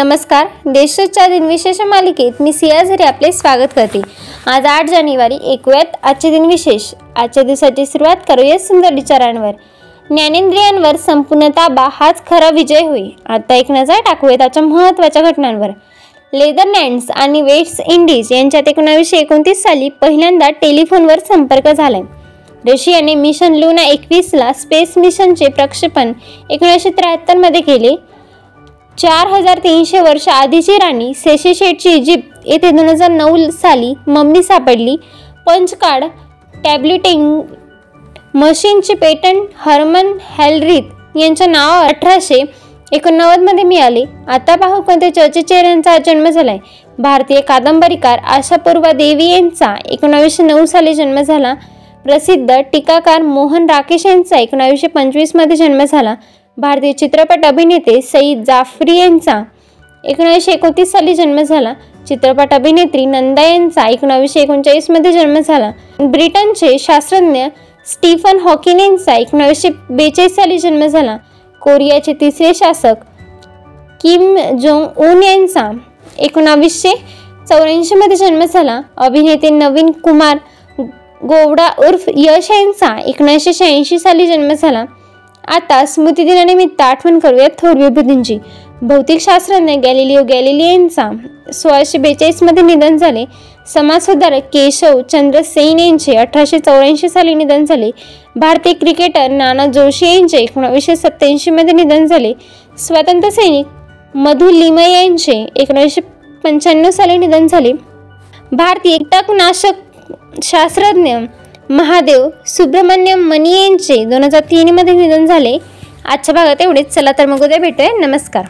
नमस्कार. देशच्या दिनविशेष मालिकेत मी सिया झरी आपले स्वागत करते. आज आठ जानेवारी एकव्यात आजचे दिनविशेष. आजच्या दिवसाची सुरुवात करूया सुंदर विचारांवर. ज्ञानेंद्रियांवर संपूर्ण ताबा हाच खरा विजय होई आता एक नजर टाकूया त्याच्या महत्त्वाच्या घटनांवर. लेदरलँड्स आणि वेस्ट इंडिज यांच्यात एकोणावीसशे एकोणतीस साली पहिल्यांदा टेलिफोनवर संपर्क झालाय. रशियाने मिशन लुना एकवीसला स्पेस मिशनचे प्रक्षेपण एकोणीसशे त्र्याहत्तरमध्ये केले. चार हजार तीनशे वर्ष आधीची राणी सेशेशेटची इजिप्त येथे दोन हजार नऊ साली मम्मी सापडली. पंचकाड टॅब्लेटिंग मशीनचे पेटंट हर्मन हॅलरीत यांच्या नावावर अठराशे एकोणनव्वदमध्ये मिळाले. आता पाहू कोणत्या चर्चेचे यांचा जन्म आहे भारतीय कादंबरीकार आशापूर्वा देवी यांचा एकोणावीसशे नऊ साली जन्म झाला. प्रसिद्ध टीकाकार मोहन राकेश यांचा एकोणावीसशे पंचवीसमध्ये जन्म झाला. भारतीय चित्रपट अभिनेते सईद जाफरी यांचा. एकोणीसशे एकोणतीस साली जन्म झाला. चित्रपट अभिनेत्री नंदा यांचा एकोणावीसशे एकोणचाळीसमध्ये जन्म झाला. ब्रिटनचे शास्त्रज्ञ स्टीफन हॉकिन यांचा एकोणावीसशे बेचाळीस साली जन्म झाला. कोरियाचे तिसरे शासक किम जोंग उन यांचा एकोणावीसशे चौऱ्याऐंशीमध्ये जन्म झाला. अभिनेते नवीन कुमार गोवडा उर्फ यश यांचा एकोणीसशे शहाऐंशी साली जन्म झाला. आता स्मृतिदिनानिमित्त आठवण करूयात थोर विभूतींची भौतिकशास्त्रज्ञ गॅलिलिओ गॅलिली यांचा सोळाशे बेचाळीसमध्ये निधन झाले. समाजसुधारक केशव चंद्र सेन यांचे अठराशे चौऱ्याऐंशी साली निधन झाले. भारतीय क्रिकेटर नाना जोशी यांचे एकोणावीसशे सत्त्याऐंशीमध्ये निधन झाले. स्वातंत्र्य सैनिक मधु लिमय यांचे एकोणीसशे पंच्याण्णव साली निधन झाले. भारतीय कीटकनाशक शास्त्रज्ञ महादेव सुब्रमण्यम मनी यांचे दोन हजार तीनमध्ये निधन झाले. आजच्या भागात एवढेच. चला तर मग उद्या भेटूया. नमस्कार.